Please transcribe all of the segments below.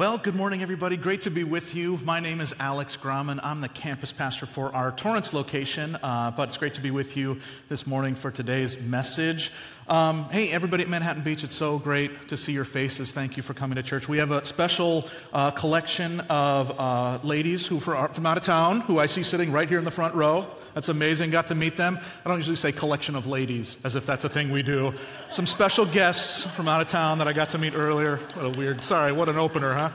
Well, good morning, everybody. Great to be with you. My name is Alex Grauman. I'm the campus pastor for our Torrance location, uh, but it's great to be with you this morning for today's message. Um, hey, everybody at Manhattan Beach, it's so great to see your faces. Thank you for coming to church. We have a special uh, collection of uh, ladies who are from out of town, who I see sitting right here in the front row. That's amazing. Got to meet them. I don't usually say collection of ladies as if that's a thing we do. Some special guests from out of town that I got to meet earlier. What a weird, sorry, what an opener, huh?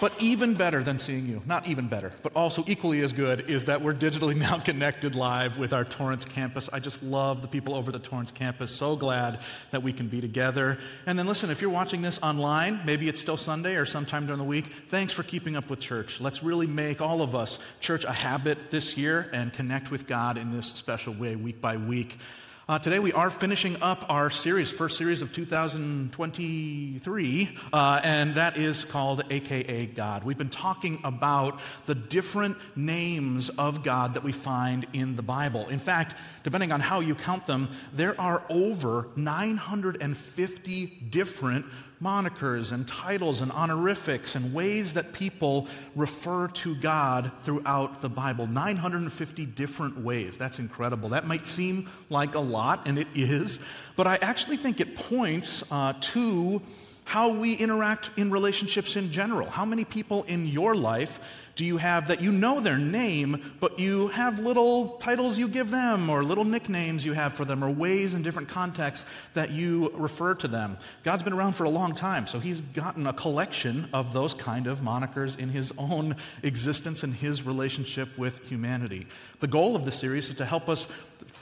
But even better than seeing you, not even better, but also equally as good, is that we're digitally now connected live with our Torrance campus. I just love the people over the Torrance campus. So glad that we can be together. And then listen, if you're watching this online, maybe it's still Sunday or sometime during the week, thanks for keeping up with church. Let's really make all of us church a habit this year and connect with God in this special way week by week. Uh, today we are finishing up our series, first series of 2023, uh, and that is called AKA God. We've been talking about the different names of God that we find in the Bible. In fact, depending on how you count them, there are over 950 different monikers and titles and honorifics and ways that people refer to God throughout the Bible. 950 different ways. That's incredible. That might seem like a lot, and it is, but I actually think it points uh, to how we interact in relationships in general. How many people in your life do you have that you know their name, but you have little titles you give them, or little nicknames you have for them, or ways in different contexts that you refer to them? God's been around for a long time, so He's gotten a collection of those kind of monikers in His own existence and His relationship with humanity. The goal of the series is to help us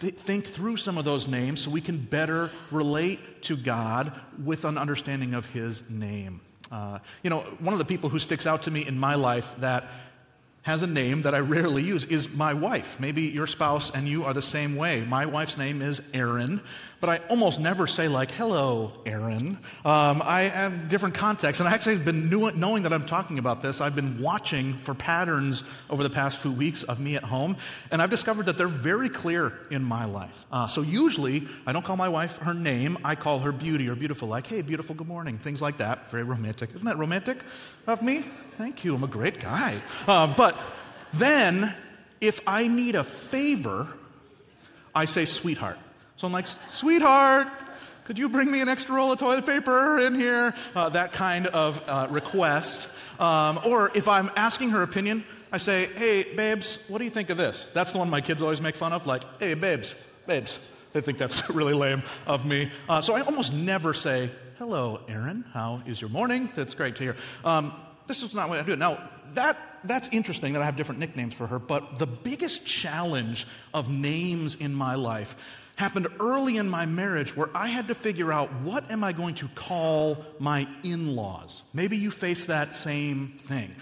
th- think through some of those names so we can better relate to God with an understanding of His name. Uh, you know, one of the people who sticks out to me in my life that has a name that I rarely use is my wife. Maybe your spouse and you are the same way. My wife's name is Erin, but I almost never say like, hello, Erin. Um, I have different contexts, and I actually have been new, knowing that I'm talking about this, I've been watching for patterns over the past few weeks of me at home, and I've discovered that they're very clear in my life. Uh, so usually, I don't call my wife her name, I call her beauty or beautiful, like, hey, beautiful, good morning, things like that. Very romantic. Isn't that romantic of me? Thank you, I'm a great guy. Uh, but then, if I need a favor, I say sweetheart. So I'm like, sweetheart, could you bring me an extra roll of toilet paper in here? Uh, that kind of uh, request. Um, or if I'm asking her opinion, I say, hey, babes, what do you think of this? That's the one my kids always make fun of, like, hey, babes, babes. They think that's really lame of me. Uh, so I almost never say, hello, Erin. how is your morning? That's great to hear. Um, this is not what I do. Now, that, that's interesting that I have different nicknames for her, but the biggest challenge of names in my life happened early in my marriage where I had to figure out what am I going to call my in laws. Maybe you face that same thing.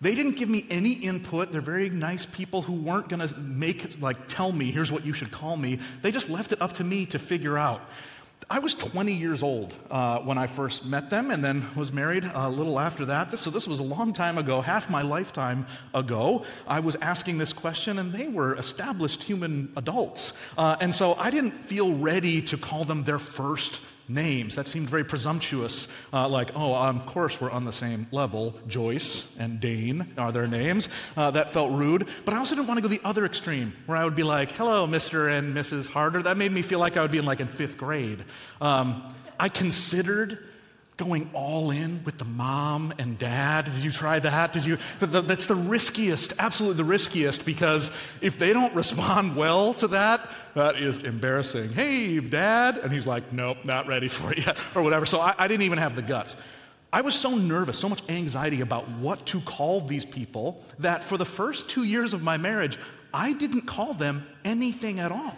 They didn't give me any input. They're very nice people who weren't going to make, like, tell me, here's what you should call me. They just left it up to me to figure out. I was 20 years old uh, when I first met them and then was married a little after that. So this was a long time ago, half my lifetime ago. I was asking this question and they were established human adults. Uh, and so I didn't feel ready to call them their first names. That seemed very presumptuous, uh, like, oh, of course we're on the same level. Joyce and Dane are their names. Uh, that felt rude. But I also didn't want to go the other extreme, where I would be like, hello, Mr. and Mrs. Harder. That made me feel like I would be in like in fifth grade. Um, I considered going all in with the mom and dad? Did you try that? Did you? That's the riskiest, absolutely the riskiest, because if they don't respond well to that, that is embarrassing. Hey, dad. And he's like, nope, not ready for it yet, or whatever. So I, I didn't even have the guts. I was so nervous, so much anxiety about what to call these people that for the first two years of my marriage, I didn't call them anything at all.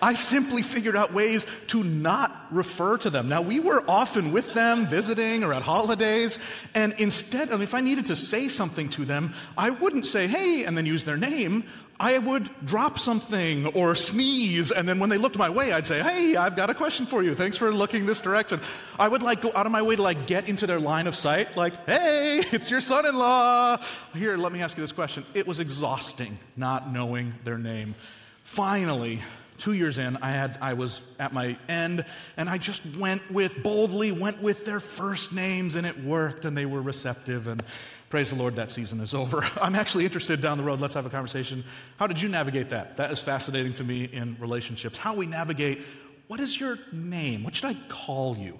I simply figured out ways to not refer to them. Now, we were often with them, visiting or at holidays, and instead, if I needed to say something to them, I wouldn't say, hey, and then use their name. I would drop something or sneeze, and then when they looked my way, I'd say, hey, I've got a question for you. Thanks for looking this direction. I would like go out of my way to like get into their line of sight, like, hey, it's your son in law. Here, let me ask you this question. It was exhausting not knowing their name. Finally, Two years in, I, had, I was at my end, and I just went with, boldly went with their first names, and it worked, and they were receptive. And praise the Lord, that season is over. I'm actually interested down the road. Let's have a conversation. How did you navigate that? That is fascinating to me in relationships. How we navigate what is your name? What should I call you?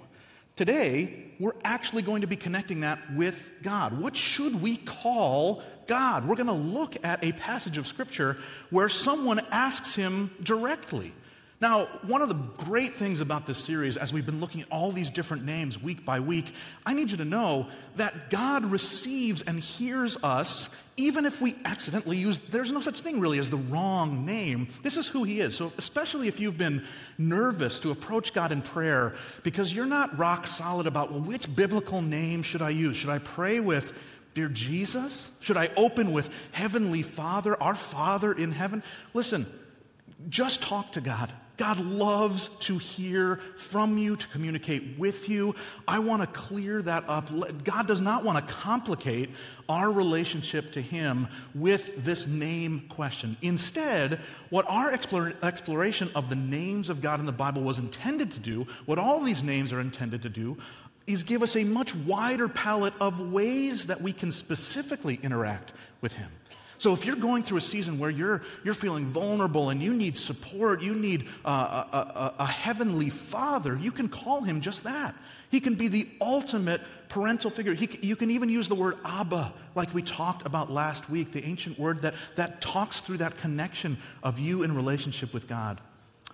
Today, we're actually going to be connecting that with God. What should we call God? We're going to look at a passage of Scripture where someone asks him directly. Now, one of the great things about this series, as we've been looking at all these different names week by week, I need you to know that God receives and hears us even if we accidentally use, there's no such thing really as the wrong name. This is who He is. So, especially if you've been nervous to approach God in prayer because you're not rock solid about, well, which biblical name should I use? Should I pray with, Dear Jesus? Should I open with Heavenly Father, our Father in heaven? Listen, just talk to God. God loves to hear from you, to communicate with you. I want to clear that up. God does not want to complicate our relationship to Him with this name question. Instead, what our exploration of the names of God in the Bible was intended to do, what all these names are intended to do, is give us a much wider palette of ways that we can specifically interact with Him. So if you're going through a season where you're, you're feeling vulnerable and you need support, you need uh, a, a, a heavenly father, you can call him just that. He can be the ultimate parental figure. He, you can even use the word Abba, like we talked about last week, the ancient word that, that talks through that connection of you in relationship with God.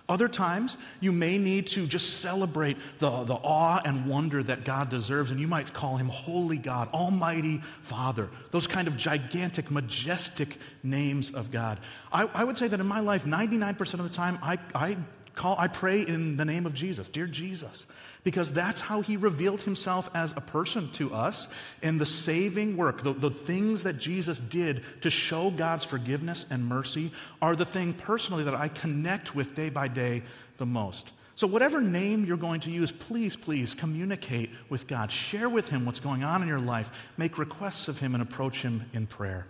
Other times, you may need to just celebrate the, the awe and wonder that God deserves, and you might call him Holy God, Almighty Father, those kind of gigantic, majestic names of God. I, I would say that in my life, 99% of the time, I, I call, I pray in the name of Jesus, dear Jesus, because that's how he revealed himself as a person to us in the saving work. The, the things that Jesus did to show God's forgiveness and mercy are the thing personally that I connect with day by day the most. So, whatever name you're going to use, please, please communicate with God. Share with Him what's going on in your life. Make requests of Him and approach Him in prayer.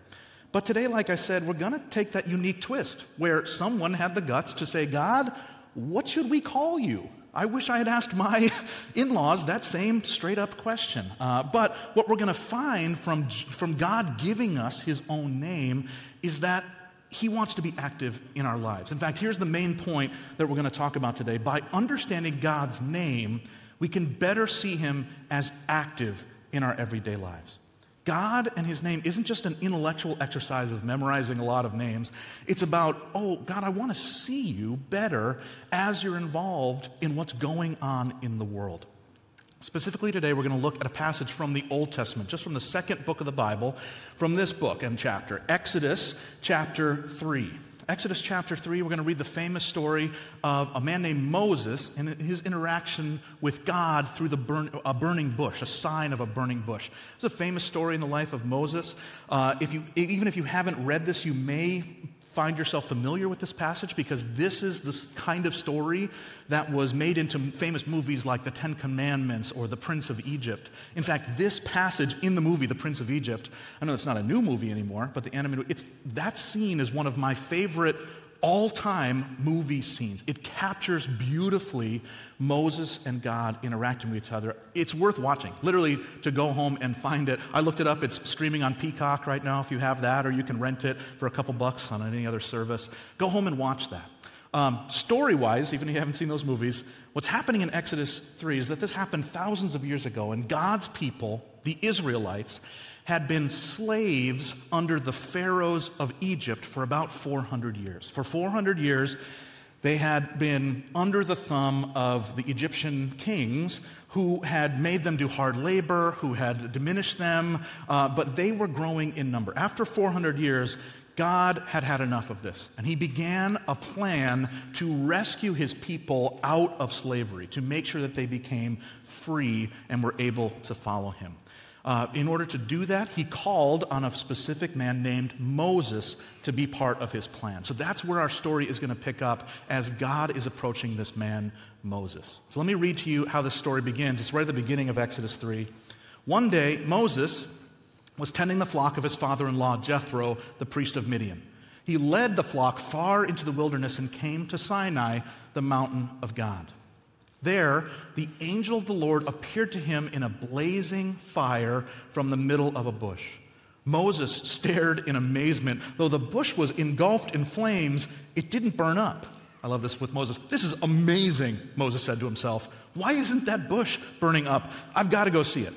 But today, like I said, we're going to take that unique twist where someone had the guts to say, God, what should we call you? I wish I had asked my in laws that same straight up question. Uh, but what we're going to find from, from God giving us his own name is that he wants to be active in our lives. In fact, here's the main point that we're going to talk about today. By understanding God's name, we can better see him as active in our everyday lives. God and his name isn't just an intellectual exercise of memorizing a lot of names. It's about, oh, God, I want to see you better as you're involved in what's going on in the world. Specifically, today, we're going to look at a passage from the Old Testament, just from the second book of the Bible, from this book and chapter, Exodus chapter 3. Exodus chapter 3, we're going to read the famous story of a man named Moses and his interaction with God through the burn, a burning bush, a sign of a burning bush. It's a famous story in the life of Moses. Uh, if you, even if you haven't read this, you may find yourself familiar with this passage because this is the kind of story that was made into famous movies like The Ten Commandments or The Prince of Egypt. In fact, this passage in the movie The Prince of Egypt, I know it's not a new movie anymore, but the animated, it's, that scene is one of my favorite all time movie scenes. It captures beautifully Moses and God interacting with each other. It's worth watching, literally, to go home and find it. I looked it up. It's streaming on Peacock right now if you have that, or you can rent it for a couple bucks on any other service. Go home and watch that. Um, story wise, even if you haven't seen those movies, what's happening in Exodus 3 is that this happened thousands of years ago, and God's people, the Israelites, had been slaves under the pharaohs of Egypt for about 400 years. For 400 years, they had been under the thumb of the Egyptian kings who had made them do hard labor, who had diminished them, uh, but they were growing in number. After 400 years, God had had enough of this, and he began a plan to rescue his people out of slavery, to make sure that they became free and were able to follow him. Uh, in order to do that, he called on a specific man named Moses to be part of his plan. So that's where our story is going to pick up as God is approaching this man, Moses. So let me read to you how this story begins. It's right at the beginning of Exodus 3. One day, Moses was tending the flock of his father in law, Jethro, the priest of Midian. He led the flock far into the wilderness and came to Sinai, the mountain of God. There, the angel of the Lord appeared to him in a blazing fire from the middle of a bush. Moses stared in amazement. Though the bush was engulfed in flames, it didn't burn up. I love this with Moses. This is amazing, Moses said to himself. Why isn't that bush burning up? I've got to go see it.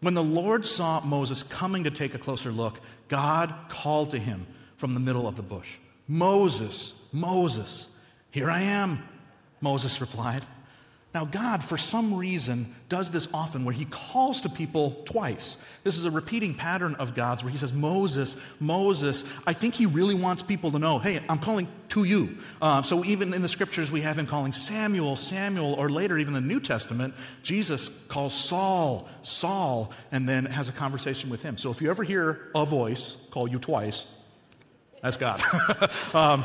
When the Lord saw Moses coming to take a closer look, God called to him from the middle of the bush Moses, Moses, here I am, Moses replied. Now, God, for some reason, does this often where he calls to people twice. This is a repeating pattern of God's where he says, Moses, Moses. I think he really wants people to know, hey, I'm calling to you. Uh, so, even in the scriptures, we have him calling Samuel, Samuel, or later, even the New Testament, Jesus calls Saul, Saul, and then has a conversation with him. So, if you ever hear a voice call you twice, that's God. um,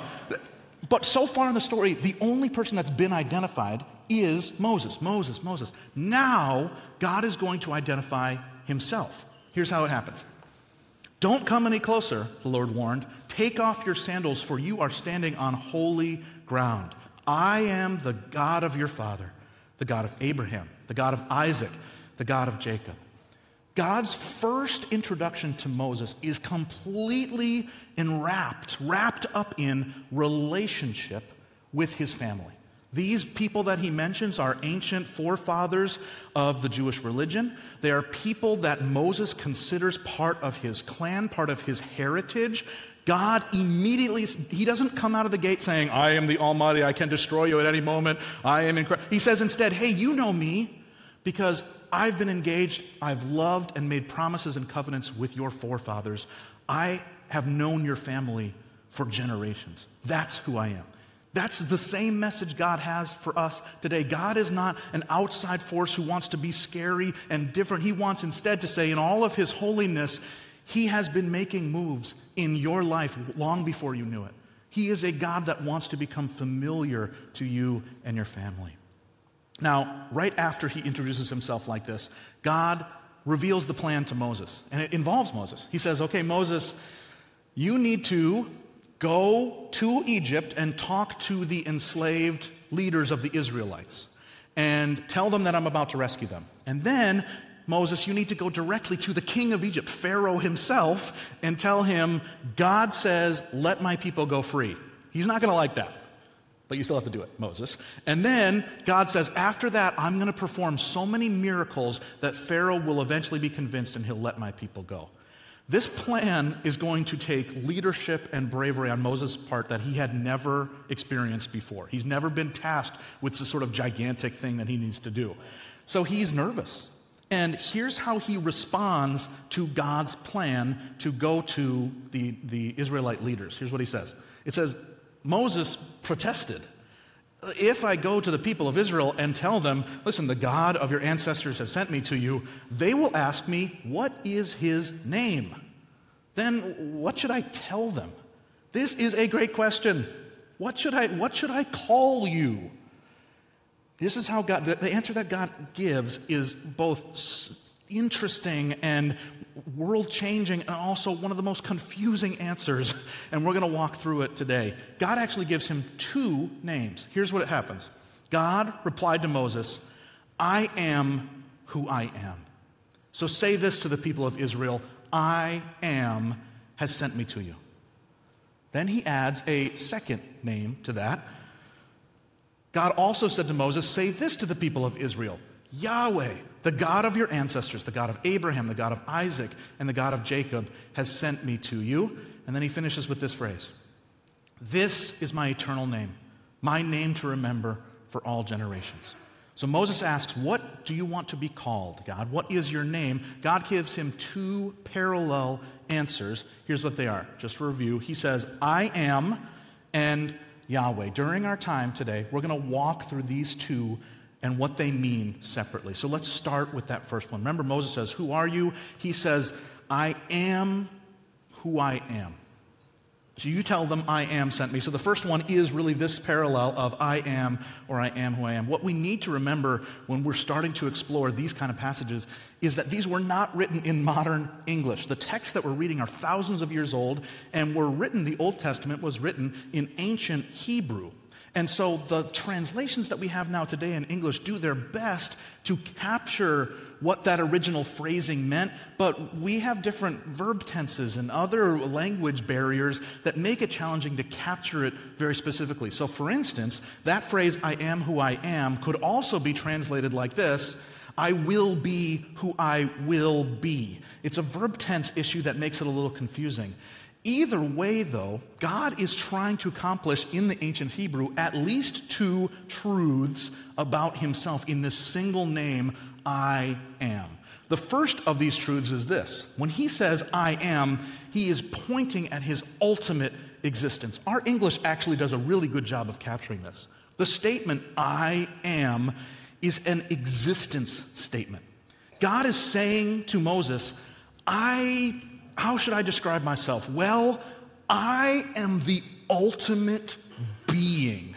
but so far in the story, the only person that's been identified is Moses. Moses, Moses. Now, God is going to identify himself. Here's how it happens Don't come any closer, the Lord warned. Take off your sandals, for you are standing on holy ground. I am the God of your father, the God of Abraham, the God of Isaac, the God of Jacob. God's first introduction to Moses is completely enwrapped, wrapped up in relationship with his family. These people that he mentions are ancient forefathers of the Jewish religion. They are people that Moses considers part of his clan, part of his heritage. God immediately, he doesn't come out of the gate saying, I am the Almighty, I can destroy you at any moment, I am incredible. He says instead, Hey, you know me because I've been engaged, I've loved and made promises and covenants with your forefathers. I have known your family for generations. That's who I am. That's the same message God has for us today. God is not an outside force who wants to be scary and different. He wants instead to say, in all of His holiness, He has been making moves in your life long before you knew it. He is a God that wants to become familiar to you and your family. Now, right after he introduces himself like this, God reveals the plan to Moses, and it involves Moses. He says, Okay, Moses, you need to Go to Egypt and talk to the enslaved leaders of the Israelites and tell them that I'm about to rescue them. And then, Moses, you need to go directly to the king of Egypt, Pharaoh himself, and tell him, God says, let my people go free. He's not going to like that, but you still have to do it, Moses. And then God says, after that, I'm going to perform so many miracles that Pharaoh will eventually be convinced and he'll let my people go. This plan is going to take leadership and bravery on Moses' part that he had never experienced before. He's never been tasked with this sort of gigantic thing that he needs to do. So he's nervous. And here's how he responds to God's plan to go to the, the Israelite leaders. Here's what he says It says, Moses protested. If I go to the people of Israel and tell them, listen, the God of your ancestors has sent me to you, they will ask me, what is his name? Then what should I tell them? This is a great question. What should I, what should I call you? This is how God, the, the answer that God gives is both interesting and world changing and also one of the most confusing answers. And we're going to walk through it today. God actually gives him two names. Here's what it happens God replied to Moses, I am who I am. So say this to the people of Israel I am has sent me to you. Then he adds a second name to that. God also said to Moses, Say this to the people of Israel Yahweh, the God of your ancestors, the God of Abraham, the God of Isaac, and the God of Jacob, has sent me to you. And then he finishes with this phrase This is my eternal name, my name to remember for all generations. So Moses asks, What do you want to be called, God? What is your name? God gives him two parallel answers. Here's what they are. Just for review, he says, I am and Yahweh. During our time today, we're going to walk through these two and what they mean separately. So let's start with that first one. Remember, Moses says, Who are you? He says, I am who I am. So you tell them, I am sent me. So the first one is really this parallel of I am or I am who I am. What we need to remember when we're starting to explore these kind of passages is that these were not written in modern English. The texts that we're reading are thousands of years old and were written, the Old Testament was written in ancient Hebrew. And so the translations that we have now today in English do their best to capture what that original phrasing meant, but we have different verb tenses and other language barriers that make it challenging to capture it very specifically. So, for instance, that phrase, I am who I am, could also be translated like this I will be who I will be. It's a verb tense issue that makes it a little confusing. Either way, though, God is trying to accomplish in the ancient Hebrew at least two truths about himself in this single name, I am. The first of these truths is this when he says, I am, he is pointing at his ultimate existence. Our English actually does a really good job of capturing this. The statement, I am, is an existence statement. God is saying to Moses, I how should I describe myself? Well, I am the ultimate being.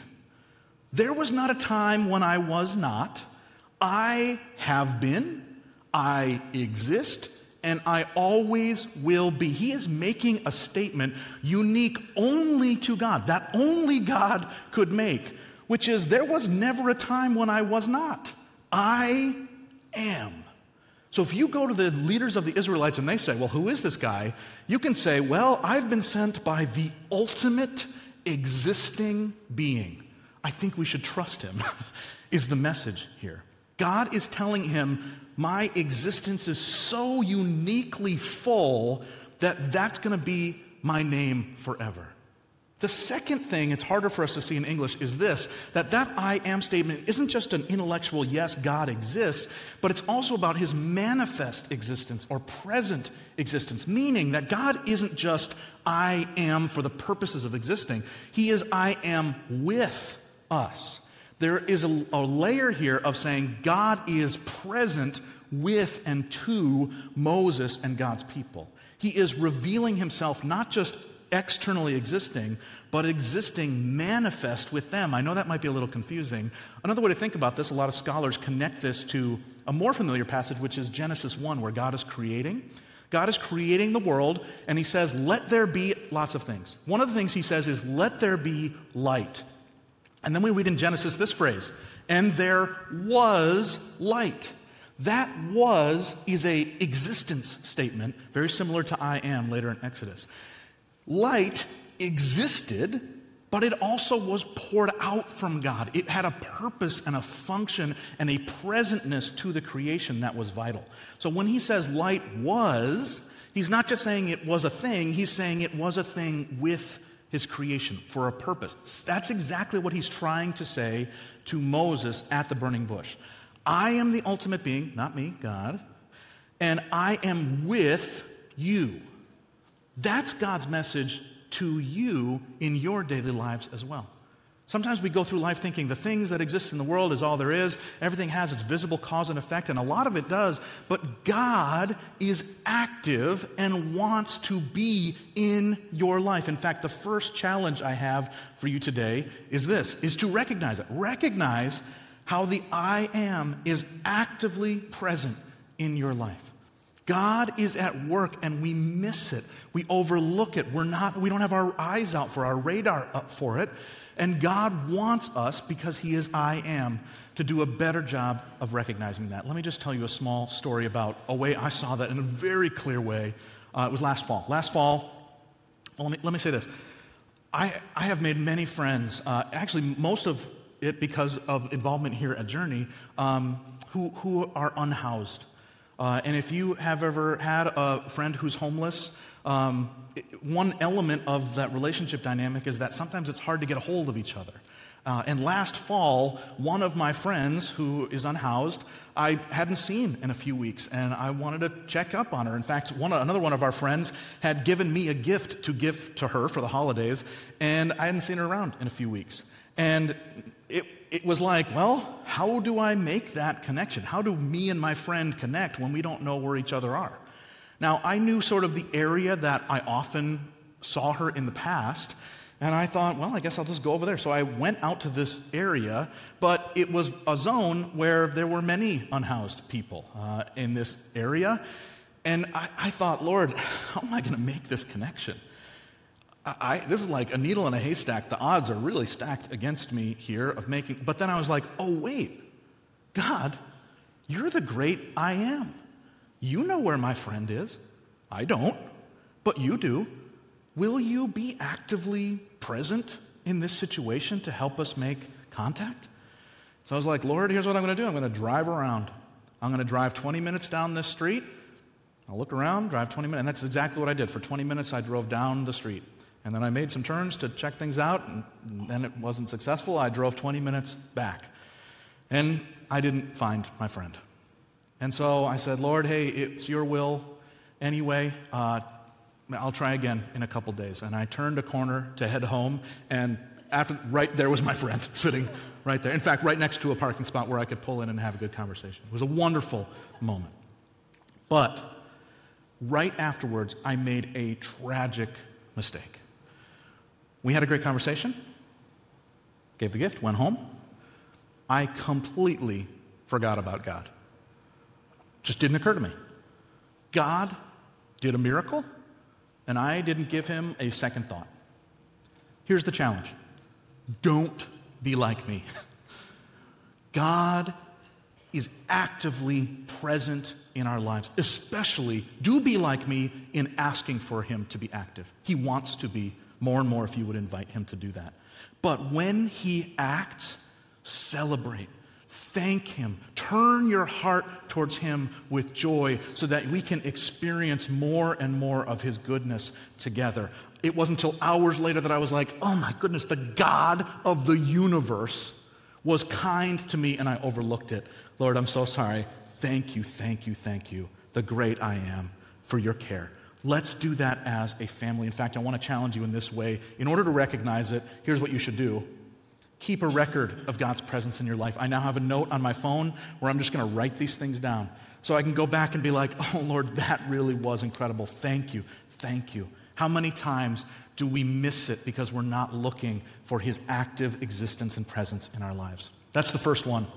There was not a time when I was not. I have been, I exist, and I always will be. He is making a statement unique only to God, that only God could make, which is there was never a time when I was not. I am. So if you go to the leaders of the Israelites and they say, Well, who is this guy? You can say, Well, I've been sent by the ultimate existing being. I think we should trust him, is the message here. God is telling him, My existence is so uniquely full that that's going to be my name forever. The second thing it's harder for us to see in English is this that that I am statement isn't just an intellectual yes God exists, but it's also about his manifest existence or present existence, meaning that God isn't just I am for the purposes of existing. He is I am with us. There is a, a layer here of saying God is present with and to Moses and God's people. He is revealing himself not just externally existing, but existing manifest with them. I know that might be a little confusing. Another way to think about this, a lot of scholars connect this to a more familiar passage, which is Genesis 1, where God is creating. God is creating the world, and he says, Let there be lots of things. One of the things he says is, Let there be light. And then we read in Genesis this phrase, And there was light. That was is a existence statement, very similar to I am later in Exodus. Light existed, but it also was poured out from God. It had a purpose and a function and a presentness to the creation that was vital. So when he says light was, he's not just saying it was a thing, he's saying it was a thing with his creation for a purpose. That's exactly what he's trying to say to Moses at the burning bush. I am the ultimate being, not me, God, and I am with you. That's God's message to you in your daily lives as well. Sometimes we go through life thinking the things that exist in the world is all there is. Everything has its visible cause and effect, and a lot of it does. But God is active and wants to be in your life. In fact, the first challenge I have for you today is this is to recognize it. Recognize how the I am is actively present in your life. God is at work and we miss it. We overlook it. We're not, we don't have our eyes out for our radar up for it. And God wants us, because He is I am, to do a better job of recognizing that. Let me just tell you a small story about a way I saw that in a very clear way. Uh, it was last fall. Last fall, well, let, me, let me say this. I, I have made many friends, uh, actually, most of it because of involvement here at Journey, um, who, who are unhoused. Uh, and if you have ever had a friend who's homeless, um, one element of that relationship dynamic is that sometimes it's hard to get a hold of each other. Uh, and last fall, one of my friends who is unhoused, I hadn't seen in a few weeks, and I wanted to check up on her. In fact, one, another one of our friends had given me a gift to give to her for the holidays, and I hadn't seen her around in a few weeks. And it, it was like, well, how do I make that connection? How do me and my friend connect when we don't know where each other are? Now, I knew sort of the area that I often saw her in the past. And I thought, well, I guess I'll just go over there. So I went out to this area, but it was a zone where there were many unhoused people uh, in this area. And I, I, thought, Lord, how am I going to make this connection? I, this is like a needle in a haystack. The odds are really stacked against me here of making. But then I was like, oh, wait, God, you're the great I am. You know where my friend is. I don't, but you do. Will you be actively present in this situation to help us make contact? So I was like, Lord, here's what I'm going to do I'm going to drive around. I'm going to drive 20 minutes down this street. I'll look around, drive 20 minutes. And that's exactly what I did. For 20 minutes, I drove down the street. And then I made some turns to check things out, and then it wasn't successful. I drove 20 minutes back. And I didn't find my friend. And so I said, Lord, hey, it's your will anyway. Uh, I'll try again in a couple days. And I turned a corner to head home, and after, right there was my friend sitting right there. In fact, right next to a parking spot where I could pull in and have a good conversation. It was a wonderful moment. But right afterwards, I made a tragic mistake. We had a great conversation, gave the gift, went home. I completely forgot about God. Just didn't occur to me. God did a miracle and I didn't give him a second thought. Here's the challenge don't be like me. God is actively present in our lives, especially do be like me in asking for him to be active. He wants to be more and more if you would invite him to do that. But when he acts, celebrate Thank Him. Turn your heart towards Him with joy so that we can experience more and more of His goodness together. It wasn't until hours later that I was like, oh my goodness, the God of the universe was kind to me and I overlooked it. Lord, I'm so sorry. Thank you, thank you, thank you, the great I am, for your care. Let's do that as a family. In fact, I want to challenge you in this way. In order to recognize it, here's what you should do Keep a record of God's presence in your life. I now have a note on my phone where I'm just going to write these things down so I can go back and be like, oh, Lord, that really was incredible. Thank you. Thank you. How many times do we miss it because we're not looking for His active existence and presence in our lives? That's the first one.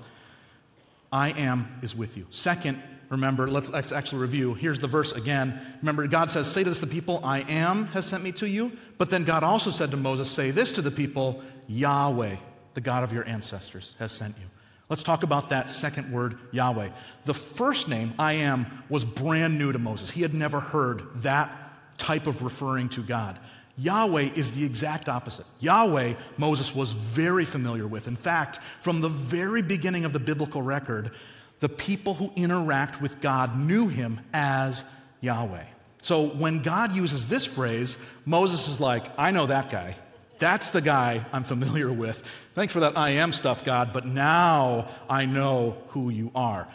I am is with you. Second, remember, let's, let's, actually review. Here's the verse again. Remember, God says, Say to this the people, I am has sent me to you. But then God also said to Moses, Say this to the people, Yahweh the God of your ancestors, has sent you. Let's talk about that second word, Yahweh. The first name, I am, was brand new to Moses. He had never heard that type of referring to God. Yahweh is the exact opposite. Yahweh, Moses was very familiar with. In fact, from the very beginning of the biblical record, the people who interact with God knew him as Yahweh. So when God uses this phrase, Moses is like, I know that guy. That's the guy I'm familiar with. Thanks for that I am stuff, God, but now I know who you are.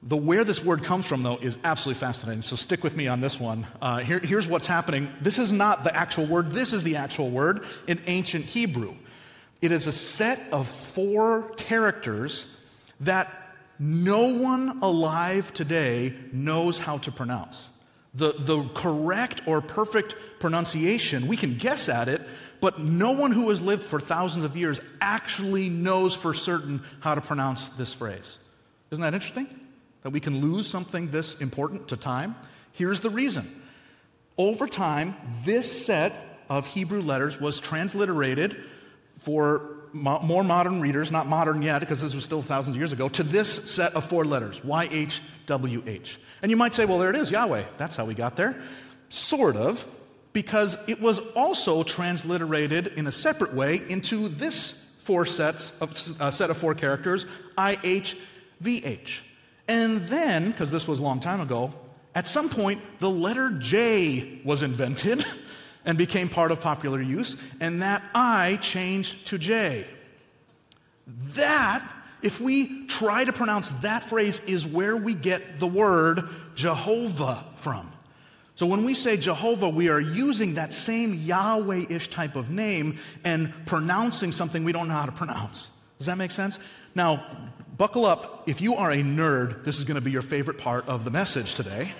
The where this word comes from, though, is absolutely fascinating. So stick with me on this one. Uh, here, here's what's happening. This is not the actual word, this is the actual word in ancient Hebrew. It is a set of four characters that no one alive today knows how to pronounce. The, the correct or perfect pronunciation, we can guess at it, but no one who has lived for thousands of years actually knows for certain how to pronounce this phrase. Isn't that interesting? That we can lose something this important to time? Here's the reason. Over time, this set of Hebrew letters was transliterated for mo- more modern readers, not modern yet, because this was still thousands of years ago, to this set of four letters YHWH. And you might say, well, there it is, Yahweh. That's how we got there. Sort of, because it was also transliterated in a separate way into this four sets of uh, set of four characters, IHVH. And then, because this was a long time ago, at some point the letter J was invented and became part of popular use, and that I changed to J. That, if we try to pronounce that phrase, is where we get the word Jehovah from. So when we say Jehovah, we are using that same Yahweh ish type of name and pronouncing something we don't know how to pronounce. Does that make sense? Now, buckle up. If you are a nerd, this is going to be your favorite part of the message today.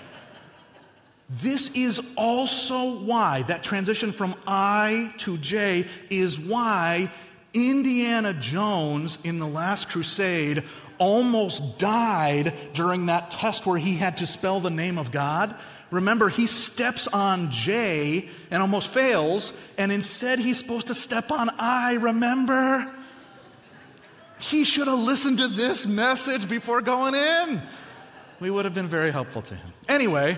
This is also why that transition from I to J is why Indiana Jones in the Last Crusade almost died during that test where he had to spell the name of God. Remember, he steps on J and almost fails, and instead he's supposed to step on I. Remember? He should have listened to this message before going in. We would have been very helpful to him. Anyway,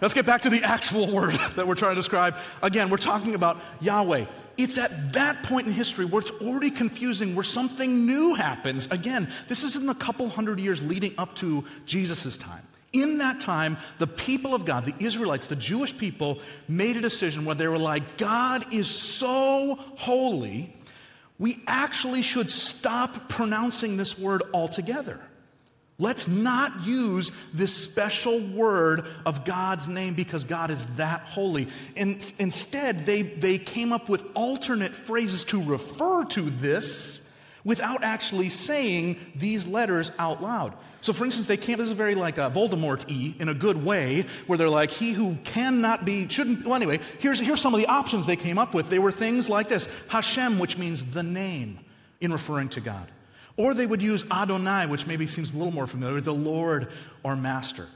Let's get back to the actual word that we're trying to describe. Again, we're talking about Yahweh. It's at that point in history where it's already confusing, where something new happens. Again, this is in the couple hundred years leading up to Jesus' time. In that time, the people of God, the Israelites, the Jewish people, made a decision where they were like, God is so holy, we actually should stop pronouncing this word altogether. Let's not use this special word of God's name because God is that holy. And instead, they, they came up with alternate phrases to refer to this without actually saying these letters out loud. So, for instance, they came, this is very like a Voldemort E in a good way, where they're like, he who cannot be, shouldn't, well, anyway, here's, here's some of the options they came up with. They were things like this Hashem, which means the name in referring to God. Or they would use Adonai, which maybe seems a little more familiar, the Lord or Master.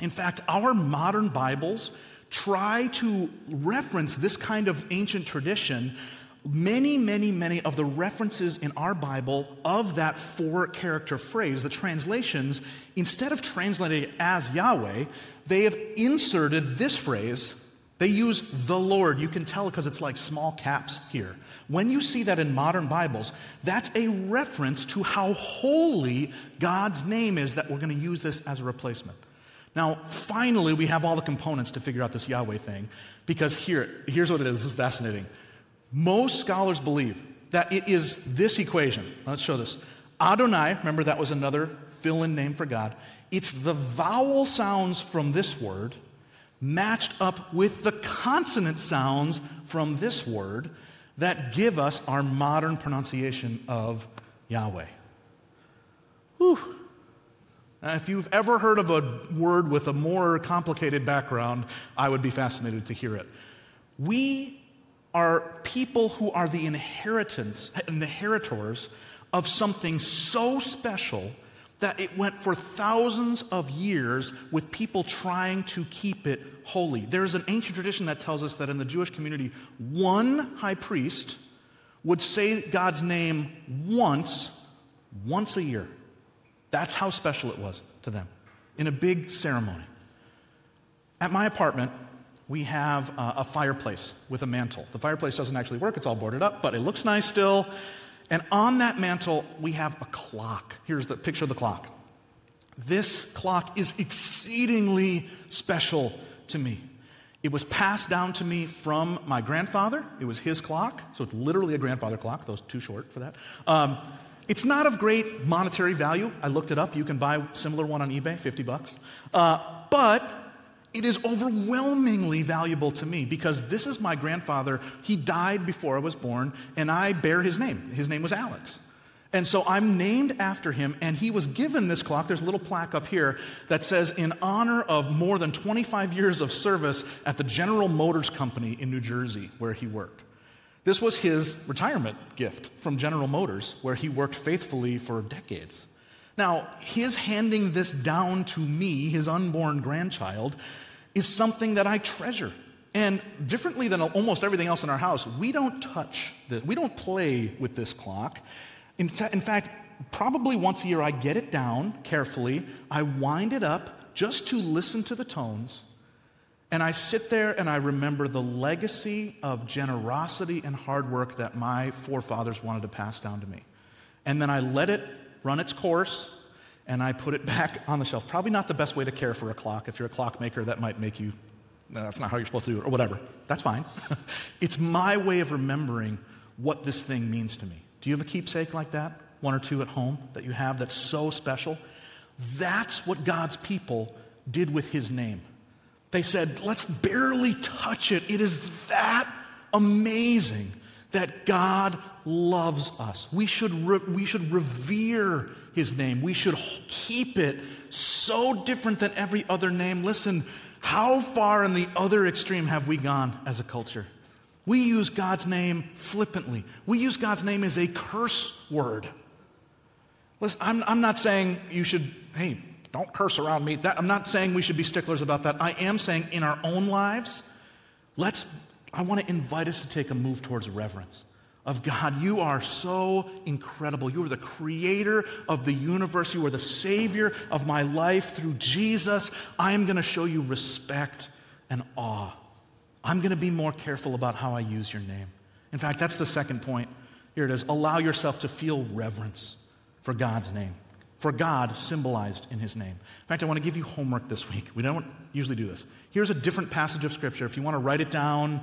In fact, our modern Bibles try to reference this kind of ancient tradition. Many, many, many of the references in our Bible of that four character phrase, the translations, instead of translating it as Yahweh, they have inserted this phrase. They use the Lord. You can tell because it's like small caps here. When you see that in modern Bibles, that's a reference to how holy God's name is that we're going to use this as a replacement. Now, finally, we have all the components to figure out this Yahweh thing because here, here's what it is. This is fascinating. Most scholars believe that it is this equation. Let's show this. Adonai, remember that was another fill in name for God. It's the vowel sounds from this word matched up with the consonant sounds from this word that give us our modern pronunciation of Yahweh. Whew. If you've ever heard of a word with a more complicated background, I would be fascinated to hear it. We are people who are the inheritance, inheritors of something so special that it went for thousands of years with people trying to keep it holy. There's an ancient tradition that tells us that in the Jewish community, one high priest would say God's name once, once a year. That's how special it was to them in a big ceremony. At my apartment, we have uh, a fireplace with a mantle. The fireplace doesn't actually work, it's all boarded up, but it looks nice still. And on that mantle, we have a clock. Here's the picture of the clock. This clock is exceedingly special to me. It was passed down to me from my grandfather. It was his clock, so it's literally a grandfather clock, though it's too short for that. Um, it's not of great monetary value. I looked it up. You can buy a similar one on eBay, 50 bucks. Uh, but it is overwhelmingly valuable to me because this is my grandfather. He died before I was born, and I bear his name. His name was Alex. And so I'm named after him, and he was given this clock. There's a little plaque up here that says, in honor of more than 25 years of service at the General Motors Company in New Jersey, where he worked. This was his retirement gift from General Motors, where he worked faithfully for decades. Now, his handing this down to me, his unborn grandchild, is something that I treasure. And differently than almost everything else in our house, we don't touch this. We don't play with this clock. In, t- in fact, probably once a year, I get it down carefully. I wind it up just to listen to the tones. And I sit there and I remember the legacy of generosity and hard work that my forefathers wanted to pass down to me. And then I let it run its course and I put it back on the shelf. Probably not the best way to care for a clock. If you're a clockmaker, that might make you, no, that's not how you're supposed to do it, or whatever. That's fine. it's my way of remembering what this thing means to me. Do you have a keepsake like that? One or two at home that you have that's so special? That's what God's people did with his name. They said, let's barely touch it. It is that amazing that God loves us. We should, re- we should revere his name. We should keep it so different than every other name. Listen, How far in the other extreme have we gone as a culture? We use God's name flippantly. We use God's name as a curse word. Listen, I'm, I'm not saying you should, hey, don't curse around me. That, I'm not saying we should be sticklers about that. I am saying in our own lives, let's, I want to invite us to take a move towards reverence of God. You are so incredible. You are the creator of the universe. You are the savior of my life through Jesus. I am going to show you respect and awe. I'm going to be more careful about how I use your name. In fact, that's the second point. Here it is. Allow yourself to feel reverence for God's name, for God symbolized in his name. In fact, I want to give you homework this week. We don't usually do this. Here's a different passage of Scripture. If you want to write it down,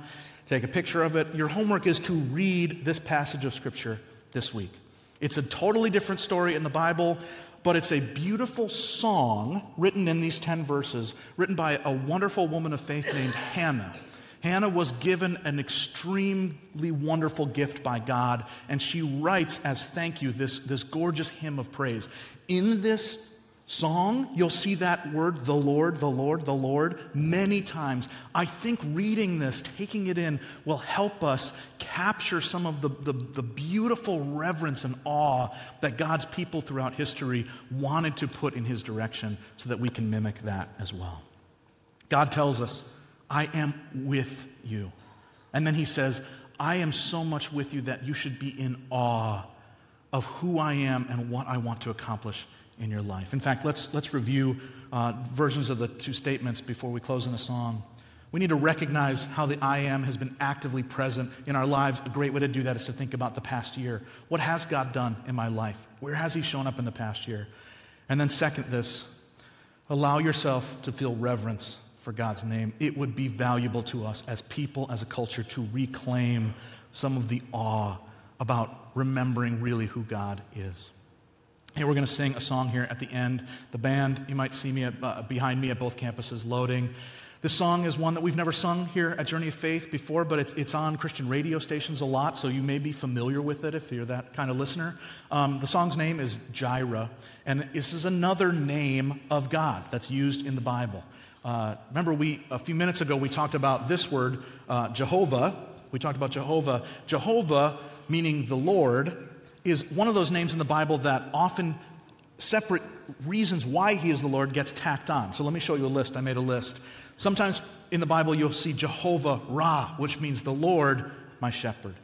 take a picture of it, your homework is to read this passage of Scripture this week. It's a totally different story in the Bible, but it's a beautiful song written in these 10 verses, written by a wonderful woman of faith named Hannah. Hannah was given an extremely wonderful gift by God, and she writes as thank you this, this gorgeous hymn of praise. In this song, you'll see that word, the Lord, the Lord, the Lord, many times. I think reading this, taking it in, will help us capture some of the, the, the, beautiful reverence and awe that God's people throughout history wanted to put in His direction so that we can mimic that as well. God tells us, I am with you. And then he says, I am so much with you that you should be in awe of who I am and what I want to accomplish in your life. In fact, let's, let's review uh, versions of the two statements before we close in a song. We need to recognize how the I am has been actively present in our lives. A great way to do that is to think about the past year. What has God done in my life? Where has He shown up in the past year? And then, second, this allow yourself to feel reverence for God's name, it would be valuable to us as people, as a culture, to reclaim some of the awe about remembering really who God is. Here we're going to sing a song here at the end. The band, you might see me at, uh, behind me at both campuses loading. This song is one that we've never sung here at Journey of Faith before, but it's, it's on Christian radio stations a lot, so you may be familiar with it if you're that kind of listener. Um, the song's name is Jireh, and this is another name of God that's used in the Bible. Uh, remember, we a few minutes ago we talked about this word, uh, Jehovah. We talked about Jehovah. Jehovah, meaning the Lord, is one of those names in the Bible that often separate reasons why he is the Lord gets tacked on. So let me show you a list. I made a list. Sometimes in the Bible you'll see Jehovah Ra, which means the Lord, my shepherd,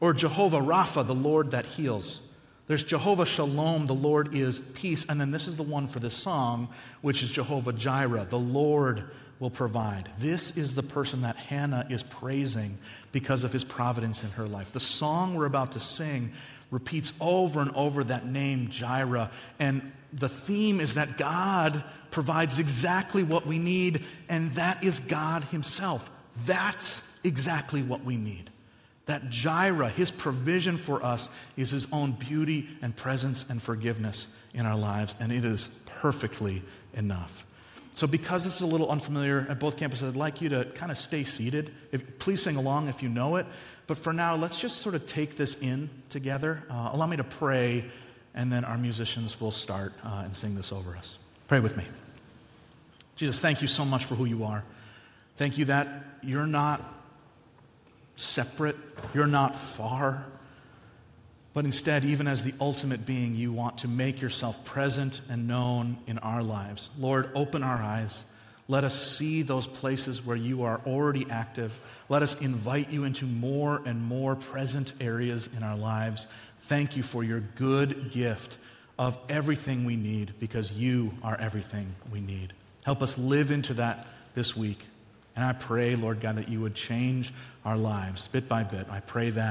or Jehovah Rapha, the Lord that heals. There's Jehovah Shalom, the Lord is peace. And then this is the one for this song, which is Jehovah Jireh, the Lord will provide. This is the person that Hannah is praising because of his providence in her life. The song we're about to sing repeats over and over that name, Jireh. And the theme is that God provides exactly what we need, and that is God Himself. That's exactly what we need. That Jireh, his provision for us, is his own beauty and presence and forgiveness in our lives, and it is perfectly enough. So, because this is a little unfamiliar at both campuses, I'd like you to kind of stay seated. If, please sing along if you know it. But for now, let's just sort of take this in together. Uh, allow me to pray, and then our musicians will start uh, and sing this over us. Pray with me. Jesus, thank you so much for who you are. Thank you that you're not separate, you're not far. But instead, even as the ultimate being, you want to make yourself present and known in our lives. Lord, open our eyes. Let us see those places where you are already active. Let us invite you into more and more present areas in our lives. Thank you for your good gift of everything we need because you are everything we need. Help us live into that this week. And I pray, Lord God, that you would change our lives bit by bit. I pray that.